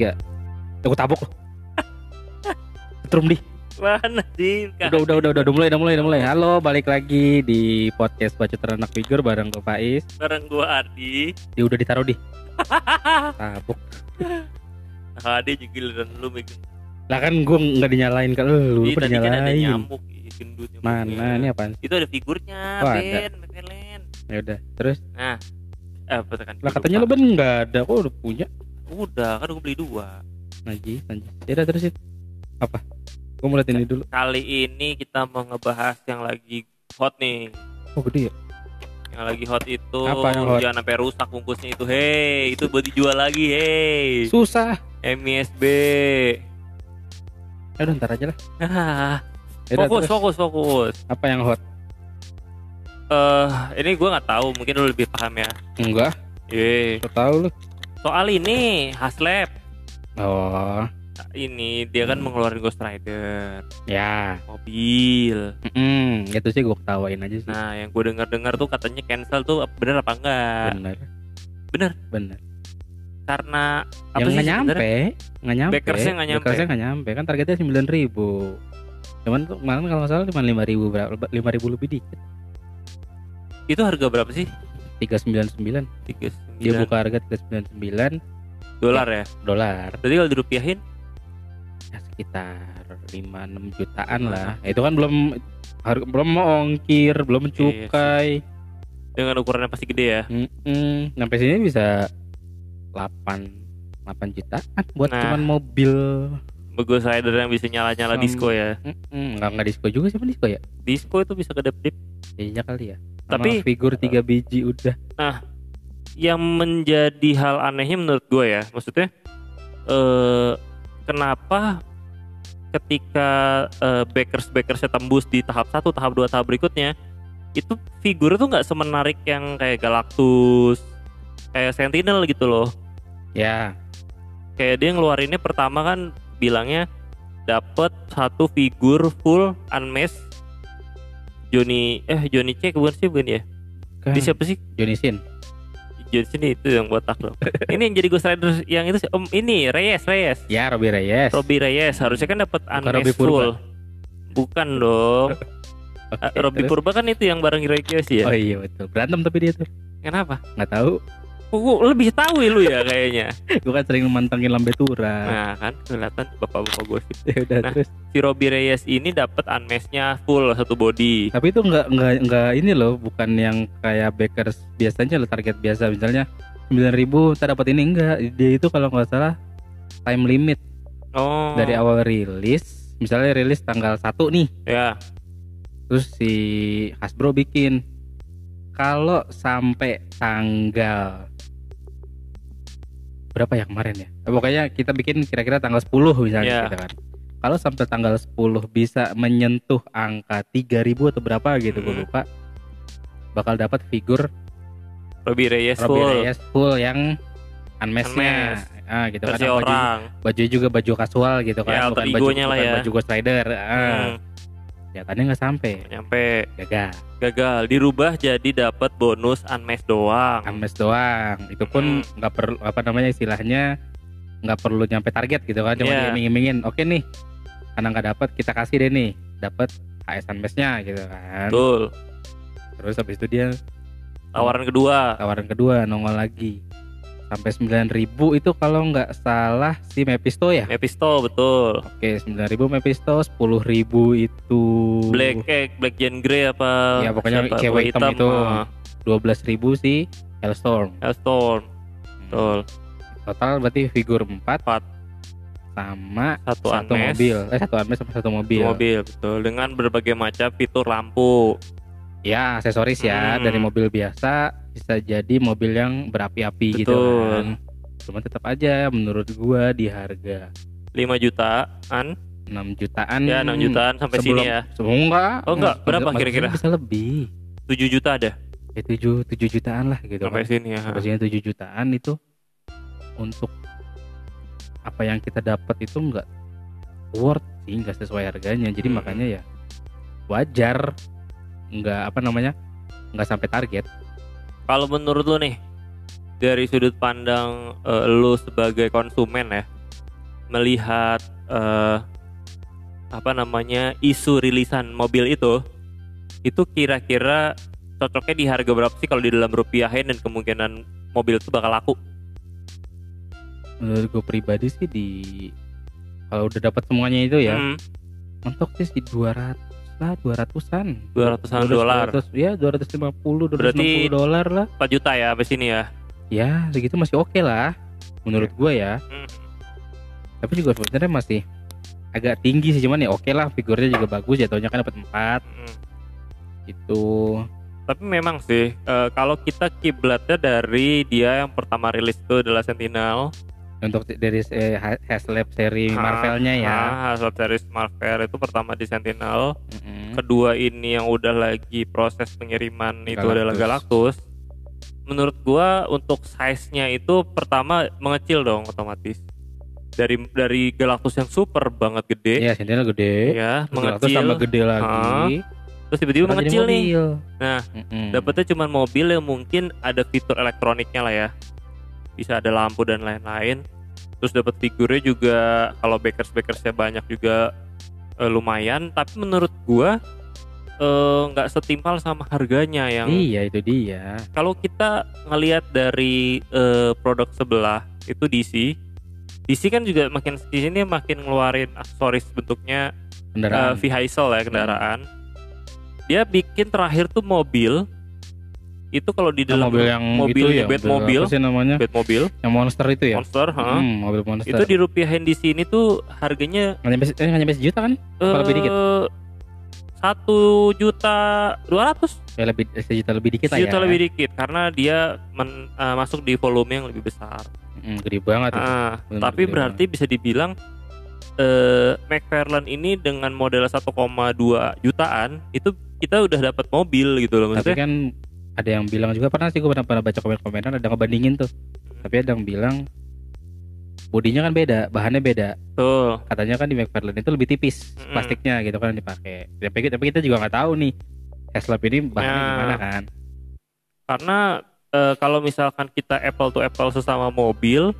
gak? Aku tabok loh. Setrum di. Mana sih? Udah, udah, udah, udah, udah mulai, udah mulai, udah mulai. Halo, balik lagi di podcast Baca Teranak Figur bareng ke Faiz. Bareng gua Ardi. Dia udah ditaruh di. Tabok. Nah, Adi juga giliran lu megang. Lah kan gue nggak dinyalain kan lu, kok tadi kan ada dinyalain. nyamuk, ih, gendut. Mana ini apaan? Itu ada figurnya, Oh, ada. Ben. Ya udah, terus Nah, eh, apa tekan? lah katanya lu ben nggak ada, kok udah punya. Udah, kan gua beli dua. Najis, najis. Ya udah terusin. Apa? Gue mau liat ini dulu. Kali ini kita mau ngebahas yang lagi hot nih. Oh gede ya? Yang lagi hot itu Apa yang hot? jangan sampai rusak bungkusnya itu. Hei, itu buat dijual lagi, hei. Susah. MISB. Ya udah ntar aja lah. Ah, Ya fokus, terus. fokus, fokus. Apa yang hot? Eh, ini gua nggak tahu, mungkin lu lebih paham ya. Enggak, gue tahu lu. Soal ini Haslab Oh, ini dia kan mengeluarkan Ghost Rider ya. mobil. Hmm, itu sih gue ketawain aja sih. Nah, yang gue dengar-dengar tuh katanya cancel tuh bener apa enggak? bener. Bener. Bener. Karena apa yang sih nggak nyampe, nggak nyampe. Backersnya nggak nyampe. Backersnya nggak nyampe. Kan targetnya sembilan ribu. Cuman tuh kemarin kalau nggak salah cuma lima ribu berapa? Lima ribu lebih dikit. Itu harga berapa sih? Tiga sembilan sembilan. Tiga Dia buka harga tiga sembilan sembilan dolar ya. dolar. Berarti kalau dirupiahin Ya, sekitar lima enam jutaan lah. Itu kan belum harga belum mau ongkir, belum Iya sih. cukai. dengan ukurannya pasti gede ya. Mm-mm. Sampai sini bisa 8 8 jutaan buat Nah. cuman mobil. Ghost Rider yang bisa nyala-nyala disco ya. Mm-mm. Nggak nggak disco juga siapa disco ya? Disco itu bisa kedap-dip. Iya kali ya. Tapi- figur tiga biji udah. Yang menjadi hal anehnya menurut gue ya, maksudnya eh kenapa ketika eh, backers backersnya tembus di tahap satu, tahap dua, tahap berikutnya itu figur tuh nggak semenarik yang kayak Galactus, kayak Sentinel gitu loh. Ya, Kayak dia ngeluarinnya pertama kan bilangnya dapat satu figur full unmasked Johnny eh Johnny C bukan sih bukan ya? kan Dia siapa sih? Johnny Sin. Johnny C itu yang botak loh. ini yang jadi Ghost Rider yang itu sih. Om ini Reyes Reyes. Ya, Robby Reyes. Robbie Reyes harusnya kan dapat Purba. full. Bukan dong. Ah, Robby terus? Purba kan itu yang bareng Kiyoshi ya. Oh iya betul. Berantem tapi dia tuh. Kenapa? Nggak tahu. Gua lebih tahu ya lu ya kayaknya. Gue kan sering mantengin Lambe Tura. Nah kan kelihatan bapak-bapak gosip. Ya udah nah. terus. Si Robbie Reyes ini dapat unmasked-nya full satu body. Tapi itu nggak nggak nggak ini loh, bukan yang kayak backers biasanya lo target biasa misalnya 9000 ribu kita dapat ini enggak. Dia itu kalau nggak salah time limit Oh. dari awal rilis. Misalnya rilis tanggal 1 nih, Ya. terus si Hasbro bikin kalau sampai tanggal berapa ya kemarin ya? Eh, Pokoknya kita bikin kira-kira tanggal 10 misalnya Iya. gitu kan. Kalau sampai tanggal 10 bisa menyentuh angka 3000 atau berapa gitu gue Hmm. lupa. Bakal dapat figur Robbie Reyes Robby full. Reyes full yang unmasked-nya. Unmasked. Ah gitu kan Versi baju, orang. baju juga baju kasual gitu kan Ya, alter bukan baju lah bukan ya. baju Ghost Rider. Ah, Hmm, Nyatanya nggak sampai. nyampe Gagal. gagal dirubah jadi dapat bonus unmasked doang. Unmasked doang. Itu pun Hmm. nggak perlu apa namanya istilahnya nggak perlu nyampe target gitu kan cuma Iya. diiming-imingin. Oke nih. Karena nggak dapat kita kasih deh nih. Dapat HS unmasked-nya gitu kan. Betul. Terus habis itu dia Tawaran kedua. tawaran kedua nongol lagi. Sampai 9000 itu kalau nggak salah si Mephisto ya. Mephisto betul. Oke, 9000 Mephisto, 10000 itu Black eh Black Gen Grey apa? Ya, pokoknya siapa? cewek hitam itu. ah, 12000 si Hellstorm. Hellstorm. Betul. Total berarti figur 4 Empat. sama Satu, satu mobil. Eh satu unmasked sama satu mobil. satu mobil betul dengan berbagai macam fitur lampu. Ya, aksesoris ya Hmm. dari mobil biasa bisa jadi mobil yang berapi-api gitu kan. Cuma tetap aja menurut gua di harga 5 jutaan 6 jutaan. ya 6 jutaan sampai sebelum, sini ya Sebelum enggak. Oh, enggak. Berapa kira-kira? Bisa lebih. 7 juta ada Ya 7 7 jutaan lah gitu sampai kan. sini ya Sampai sini 7 jutaan itu untuk apa yang kita dapat itu enggak worth sih, enggak sesuai harganya. Jadi Hmm. makanya ya wajar enggak apa namanya? enggak sampai target. Kalau menurut lu nih dari sudut pandang eh, lu sebagai konsumen ya melihat eh, apa namanya isu rilisan mobil itu itu kira-kira cocoknya di harga berapa sih kalau di dalam rupiahin dan kemungkinan mobil itu bakal laku? Menurut gue pribadi sih di kalau udah dapat semuanya itu ya Hmm, mentok sih di 200 lah 200-an 200-an dolar. 200, ya 250 260 Berarti- dolar lah. 4 juta ya sampai sini ya? Ya segitu masih oke lah menurut gue ya. Hmm, tapi juga sebenarnya masih agak tinggi sih cuman ya oke lah figurnya juga bagus jatuhnya kan dapat 4 hmm. itu tapi memang sih eh, kalau kita kiblatnya dari dia yang pertama rilis itu adalah Sentinel untuk dari eh, Haslab seri Ah, Marvelnya ya ah, hasil series Marvel itu pertama di Sentinel Mm-mm. kedua ini yang udah lagi proses pengiriman itu Galactus. adalah Galactus menurut gua untuk size-nya itu pertama mengecil dong otomatis dari dari Galactus yang super banget gede Iya, Sentinel gede. ya Terus Galactus mengecil tambah gede lagi. terus tiba-tiba mengecil nih. Nah, Mm-mm. dapetnya cuma mobil yang mungkin ada fitur elektroniknya lah ya bisa ada lampu dan lain-lain terus dapat figurnya juga kalau bakers bakersnya banyak juga eh, lumayan tapi menurut gua eh, nggak setimpal sama harganya yang Iya, itu dia. kalau kita ngelihat dari eh, produk sebelah itu DC DC kan juga makin di sini makin ngeluarin aksesoris bentuknya Kendaraan. vehicle ya kendaraan dia bikin terakhir tuh mobil itu kalau di dalam mobil yang mobil itu ya, bed mobil Apa sih namanya? bed mobil Yang monster itu ya? monster ha? Hmm, mobil monster. itu dirupiahin di sini tuh harganya nggak nyampe, eh, nggak nyampe sejuta kan? Apa lebih dikit? eh, satu juta dua ratus Ya lebih eh, sejuta lebih dikit lah ya. lebih dikit karena dia men- eh, masuk di volume yang lebih besar Hmm, gede banget. Ah, Bener, tapi gede berarti bisa dibilang eh McFarlane ini dengan model 1,2 jutaan itu kita udah dapat mobil gitu loh Tapi maksudnya. kan ada yang bilang juga pernah sih gue pernah, pernah baca komen-komenan ada yang ngebandingin tuh. Tapi ada yang bilang bodinya kan beda, bahannya beda. Tuh. Katanya kan di McFarlane itu lebih tipis Mm-mm. plastiknya gitu kan dipakai. Tapi, tapi kita juga nggak tahu nih Haslab ini bahannya Ya. gimana kan. Karena eh, kalau misalkan kita apple to apple sesama mobil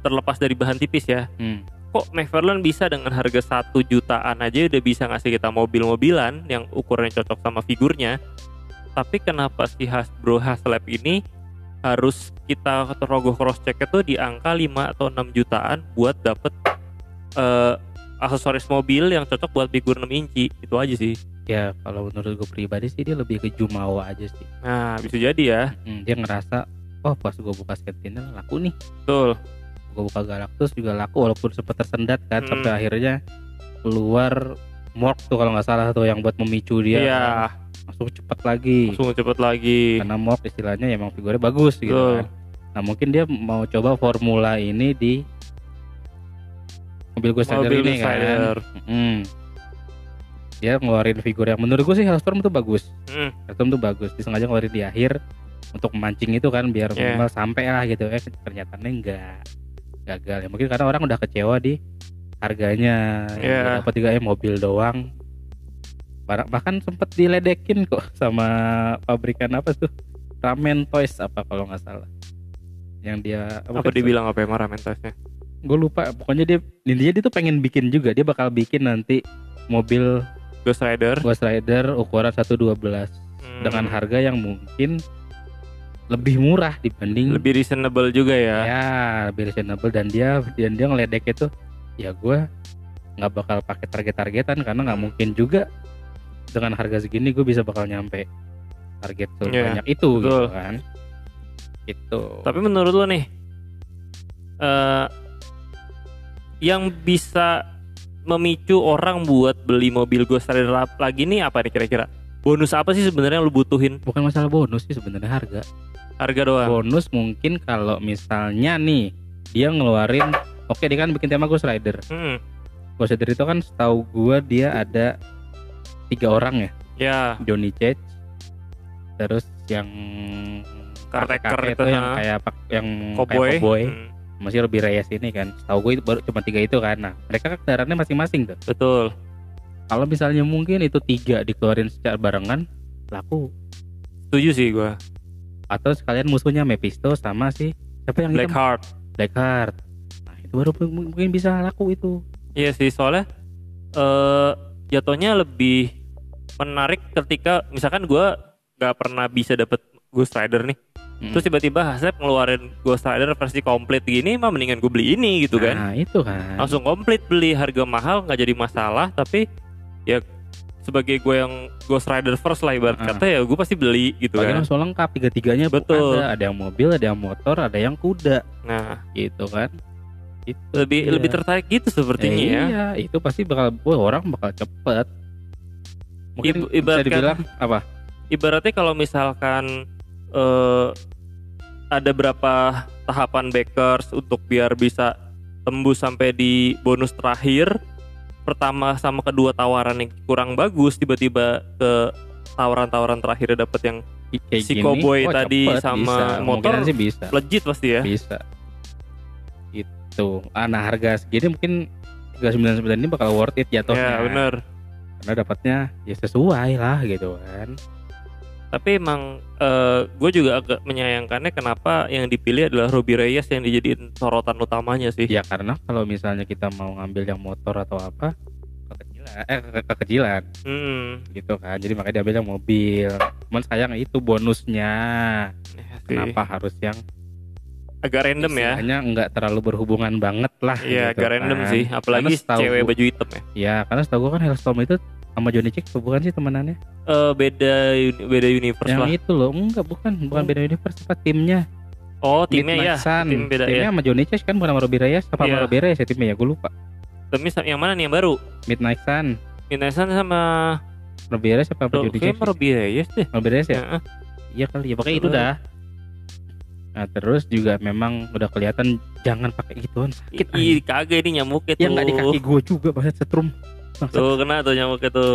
terlepas dari bahan tipis ya. Hmm. Kok McFarlane bisa dengan harga satu jutaan aja udah bisa ngasih kita mobil-mobilan yang ukurannya cocok sama figurnya. Tapi kenapa si Hasbro Haslab ini harus kita terogoh cross check itu di angka 5 atau 6 jutaan buat dapet eh, aksesoris mobil yang cocok buat figur 6 inci itu aja sih Ya kalau menurut gue pribadi sih dia lebih ke jumawa aja sih. nah bisa jadi ya Hmm, dia ngerasa oh pas gue buka Sentinel laku nih. betul Gue buka Galactus juga laku walaupun sempat tersendat kan Hmm. sampai akhirnya keluar Mork tuh kalau nggak salah tuh yang buat memicu dia iya kan. Langsung cepet lagi langsung cepet lagi karena Mork istilahnya ya emang figurnya bagus gitu kan. Nah mungkin dia mau coba formula ini di mobil Rider mobil ini kan. Hmm. Dia ngeluarin figur yang menurut gue sih Hellstorm tuh bagus. Hmm, Hellstorm tuh bagus. Dia sengaja ngeluarin di akhir untuk memancing itu kan biar Yeah. minimal sampai lah gitu. Eh ternyata enggak gagal ya. Mungkin karena orang udah kecewa di harganya. Yeah. gue dapat juga eh mobil doang. Bahkan- sempet diledekin kok sama pabrikan apa tuh? Ramen Toys apa kalau nggak salah. Yang dia apa dibilang apa emang ramentesnya gue lupa pokoknya dia intinya dia tuh pengen bikin juga dia bakal bikin nanti mobil Ghost Rider. Ghost Rider ukuran 112 Hmm, dengan harga yang mungkin lebih murah dibanding lebih reasonable juga ya. Ya lebih reasonable. Dan dia dan dia ngeledek itu ya gue nggak bakal pakai target-targetan karena nggak Hmm. mungkin juga dengan harga segini gue bisa bakal nyampe target Iya, sebanyak itu gitu betul. kan itu Tapi menurut lo nih, eh yang bisa memicu orang buat beli mobil Ghost Rider lagi nih apa nih kira-kira? Bonus apa sih sebenarnya lo butuhin? bukan masalah bonus sih sebenarnya harga Harga doang. bonus mungkin kalau misalnya nih dia ngeluarin oke dia kan bikin tema Ghost Rider Hmm, Ghost Rider itu kan setahu gua dia ada tiga orang ya ya, Johnny Cage terus yang Caretaker itu, itu yang ha. kayak yang cowboy. kayak cowboy Hmm, masih lebih reyes ini kan setahu gue itu baru cuma tiga itu kan nah mereka kan kendaraannya masing-masing tuh betul. kalau misalnya mungkin itu tiga dikeluarin secara barengan laku Setuju sih gua. atau sekalian musuhnya Mephisto sama si siapa yang? Blackheart. Blackheart nah itu baru mungkin bisa laku itu Iya sih soalnya eh jatuhnya lebih menarik ketika misalkan gua nggak pernah bisa dapet Ghost Rider nih. Mm. Terus tiba-tiba Hasselblad ngeluarin Ghost Rider versi komplit gini mah mendingan gue beli ini gitu kan. nah itu kan Langsung komplit beli harga mahal nggak jadi masalah tapi ya sebagai gue yang Ghost Rider first lah ibarat Ah. kata ya gue pasti beli gitu Lagi kan. langsung lengkap tiga-tiganya Betul. ada ada yang mobil ada yang motor ada yang kuda Nah gitu kan itu lebih lebih tertarik gitu sepertinya Eh, ya. iya itu pasti bakal wah orang bakal cepet mungkin bisa dibilang apa? Ibaratnya kalau misalkan eh, ada berapa tahapan backers untuk biar bisa tembus sampai di bonus terakhir pertama sama kedua tawaran yang kurang bagus tiba-tiba ke tawaran-tawaran terakhir dapat yang kayak Si gini, Cowboy wah, tadi cepet, sama bisa. motor sih bisa. legit pasti ya. Bisa. Itu ah, nah harga segini mungkin 399 ini bakal worth it jatuhnya. Ya bener karena dapatnya ya sesuai lah gitu kan. Tapi emang gue juga agak menyayangkannya kenapa yang dipilih adalah Ruby Reyes yang dijadiin sorotan utamanya sih. Ya karena kalau misalnya kita mau ngambil yang motor atau apa kekecilan eh ke- kekecilan hmm, gitu kan jadi makanya diambil yang mobil. Cuman sayang itu bonusnya. Ya sih. kenapa harus yang agak random ya. istilahnya nggak terlalu berhubungan banget lah Iya gitu agak random kan. sih Apalagi cewek gua- baju hitam ya. Ya karena setahu gue kan Hellstorm itu sama Johnny Chick bukan sih temenannya. Eh Beda uni- beda universe yang lah. itu loh enggak bukan bukan Oh. beda universe apa timnya. Oh timnya ya Midnight Sun. Tim beda timnya ya sama Johnny Chick kan bukan sama Robbie Reyes apa Iya. sama Robbie Reyes ya timnya ya gue lupa. Tapi yang mana nih yang baru? Midnight Sun Midnight Sun sama Robbie Reyes apa Johnny sama Robbie Reyes deh. Robbie Reyes ya? Iya kali ya pokoknya itu dah nah terus juga memang udah kelihatan jangan pakai gituan sakit Ih kagak ini nyamuknya ya tuh nggak di kaki gue juga banget setrum. Bangsat. Tuh kena tuh nyamuknya tuh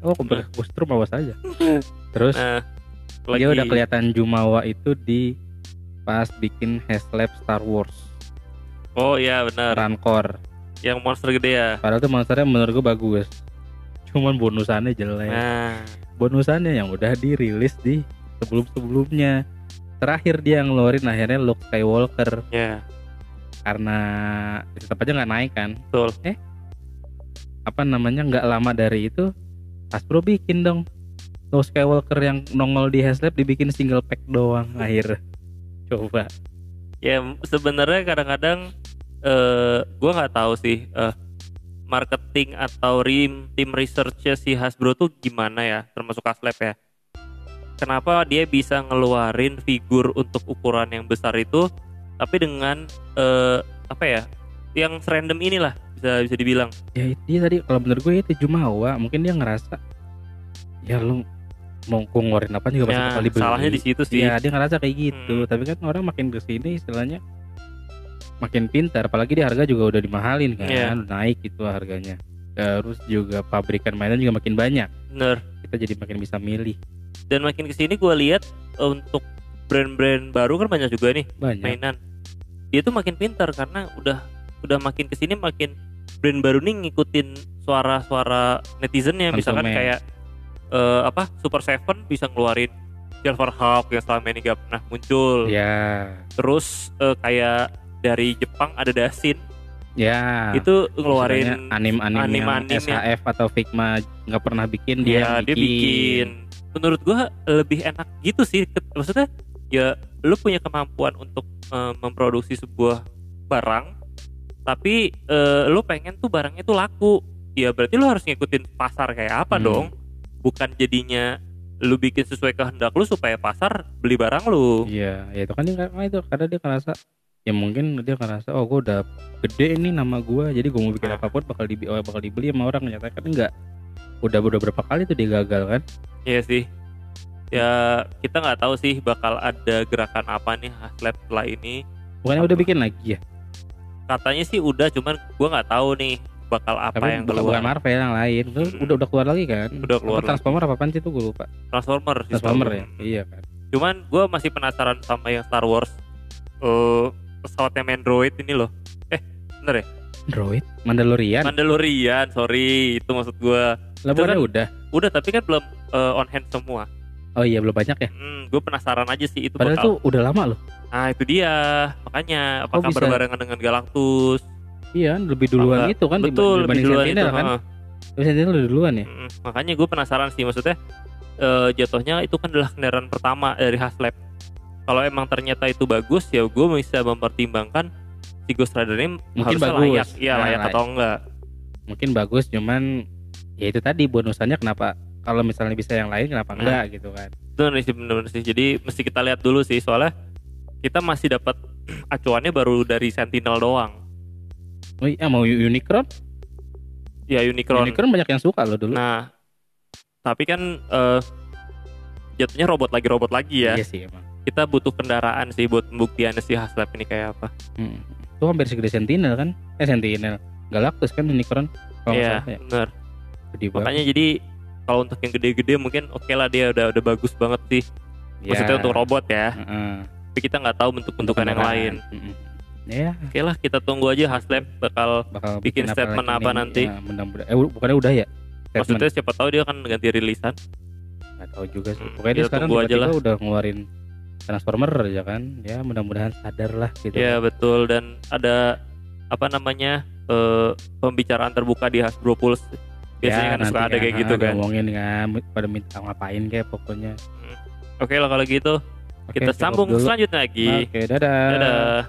oh kompres gue setrum awas aja. Terus Nah lagi. dia udah kelihatan Jumawa itu di pas bikin Haslab Star Wars. Oh iya benar. Rancor. Yang monster gede ya? Padahal tuh monsternya menurut gue bagus. Cuman bonusannya jelek. Nah. Bonusannya yang udah dirilis di sebelum-sebelumnya terakhir dia ngeluarin akhirnya Luke Skywalker. Ya. Karena tetap aja nggak naik kan. Betul. eh apa namanya nggak lama dari itu Hasbro bikin dong. Luke Skywalker yang nongol di Haslab dibikin single pack doang akhir. Coba. Ya sebenarnya kadang-kadang eh gue nggak tahu sih eh marketing atau rim tim researchnya si Hasbro tuh gimana ya termasuk Haslab ya kenapa dia bisa ngeluarin figur untuk ukuran yang besar itu tapi dengan eh apa ya yang serandom inilah bisa bisa dibilang. Ya itu dia tadi kalau menurut gue itu Jumawa mungkin dia ngerasa ya lu mau ngeluarin apa juga pasti ya bakal dibeli. salahnya di situ sih. Iya dia ngerasa kayak gitu. Hmm. tapi kan orang makin ke sini istilahnya makin pintar apalagi di harga juga udah dimahalin kan Iya. udah naik itu harganya. Terus juga pabrikan mainan juga makin banyak. Bener. Kita jadi makin bisa milih dan makin ke sini gue lihat eh, untuk brand-brand baru kan banyak juga nih banyak. mainan. Dia tuh makin pintar karena udah udah makin ke sini makin brand baru nih ngikutin suara-suara netizennya. Misalkan Konsumen. kayak eh, apa Super Seven bisa ngeluarin Silver Hawk yang selama ini gak pernah muncul. Ya terus eh, kayak dari Jepang ada Dasin. Ya itu ngeluarin anim-anim yang anim-anim yang- SHF atau Figma nggak pernah bikin dia dia yang dia bikin menurut gua lebih enak gitu sih. Maksudnya ya lu punya kemampuan untuk eh, memproduksi sebuah barang tapi eh, lu pengen tuh barangnya tuh laku. Ya berarti lu harus ngikutin pasar kayak apa Hmm. dong? Bukan jadinya lu bikin sesuai kehendak lu supaya pasar beli barang lu. Iya, ya itu kan dia karena itu karena dia ngerasa ya mungkin dia ngerasa oh gue udah gede ini nama gue jadi gue mau bikin Nah. apa pun bakal di bakal dibeli sama orang. Ternyata kan enggak udah udah berapa kali tuh dia gagal kan? Iya sih. Ya kita nggak tahu sih bakal ada gerakan apa nih Haslab setelah ini. Bukannya Apa? udah bikin lagi ya? Katanya sih udah cuman gua nggak tahu nih bakal apa tapi yang bukan, keluar. Bukan Marvel yang lain. Udah- Mm-mm. udah udah keluar lagi kan? Udah keluar Apa Transformer apa apaan sih itu? Gue lupa. Transformer sih Transformer ya? Iya kan. Cuman gue masih penasaran sama yang Star Wars eh pesawatnya Mandroid ini loh. Eh, bener ya? Droid Mandalorian? Mandalorian, sorry, itu maksud gue. Lah bukannya kan- udah Udah, tapi kan belum eh, on hand semua. oh iya belum banyak ya Hmm, gue penasaran aja sih itu padahal bakal. tuh udah lama loh Nah itu dia makanya Kok apakah bisa? berbarengan dengan Galactus? Iya, lebih duluan Apa? itu kan Betul lebih duluan Sentinel itu. kan. heeh. Tapi Sentinel udah duluan ya. Mm, makanya gue penasaran sih maksudnya eh, jatuhnya itu kan adalah kendaraan pertama dari Haslab. Kalau emang ternyata itu bagus ya gue bisa mempertimbangkan si Ghost Rider ini Mungkin harusnya bagus. layak, ya Nah, layak. atau enggak. Mungkin bagus cuman ya itu tadi bonusannya kenapa kalau misalnya bisa yang lain kenapa Nah. enggak gitu kan. Bener sih bener sih. Jadi mesti kita lihat dulu sih soalnya kita masih dapat acuannya baru dari Sentinel doang. Oh iya mau Unicron? Ya Unicron. Unicron banyak yang suka loh dulu. Nah, tapi kan eh, jatuhnya robot lagi robot lagi ya. Iya sih emang. Kita butuh kendaraan sih buat pembuktiannya si Haslab ini kayak apa. Hmm. Itu hampir segede Sentinel kan? Eh Sentinel. Galactus kan Unicron. Kalau nggak Iya, ya. Gede banget. Makanya jadi kalau untuk yang gede-gede mungkin oke lah dia udah udah bagus banget sih. Maksudnya Ya. untuk robot ya. Heeh. Tapi kita nggak tahu bentuk-bentukan yang lain. Mm-mm. Ya, Oke lah kita tunggu aja Haslab bakal bakal Bikin statement lagi apa nih? nanti? Ya, mudah-mudahan. Eh, bukannya udah ya? Statement. maksudnya siapa tahu dia akan ganti rilisan. Nggak tahu juga sih. Hmm, Pokoknya dia kita sekarang tiba-tiba lah. udah ngeluarin Transformer ya kan. Ya mudah-mudahan sadar lah gitu. Ya betul dan ada apa namanya eh, pembicaraan terbuka di Hasbro Pulse. Biasanya kan nanti suka ada kayak gitu kan. ngomongin kan pada minta ngapain kayak pokoknya. Oke lah kalau gitu Oke, kita sambung dulu. selanjutnya lagi. Oke, dadah. Dadah.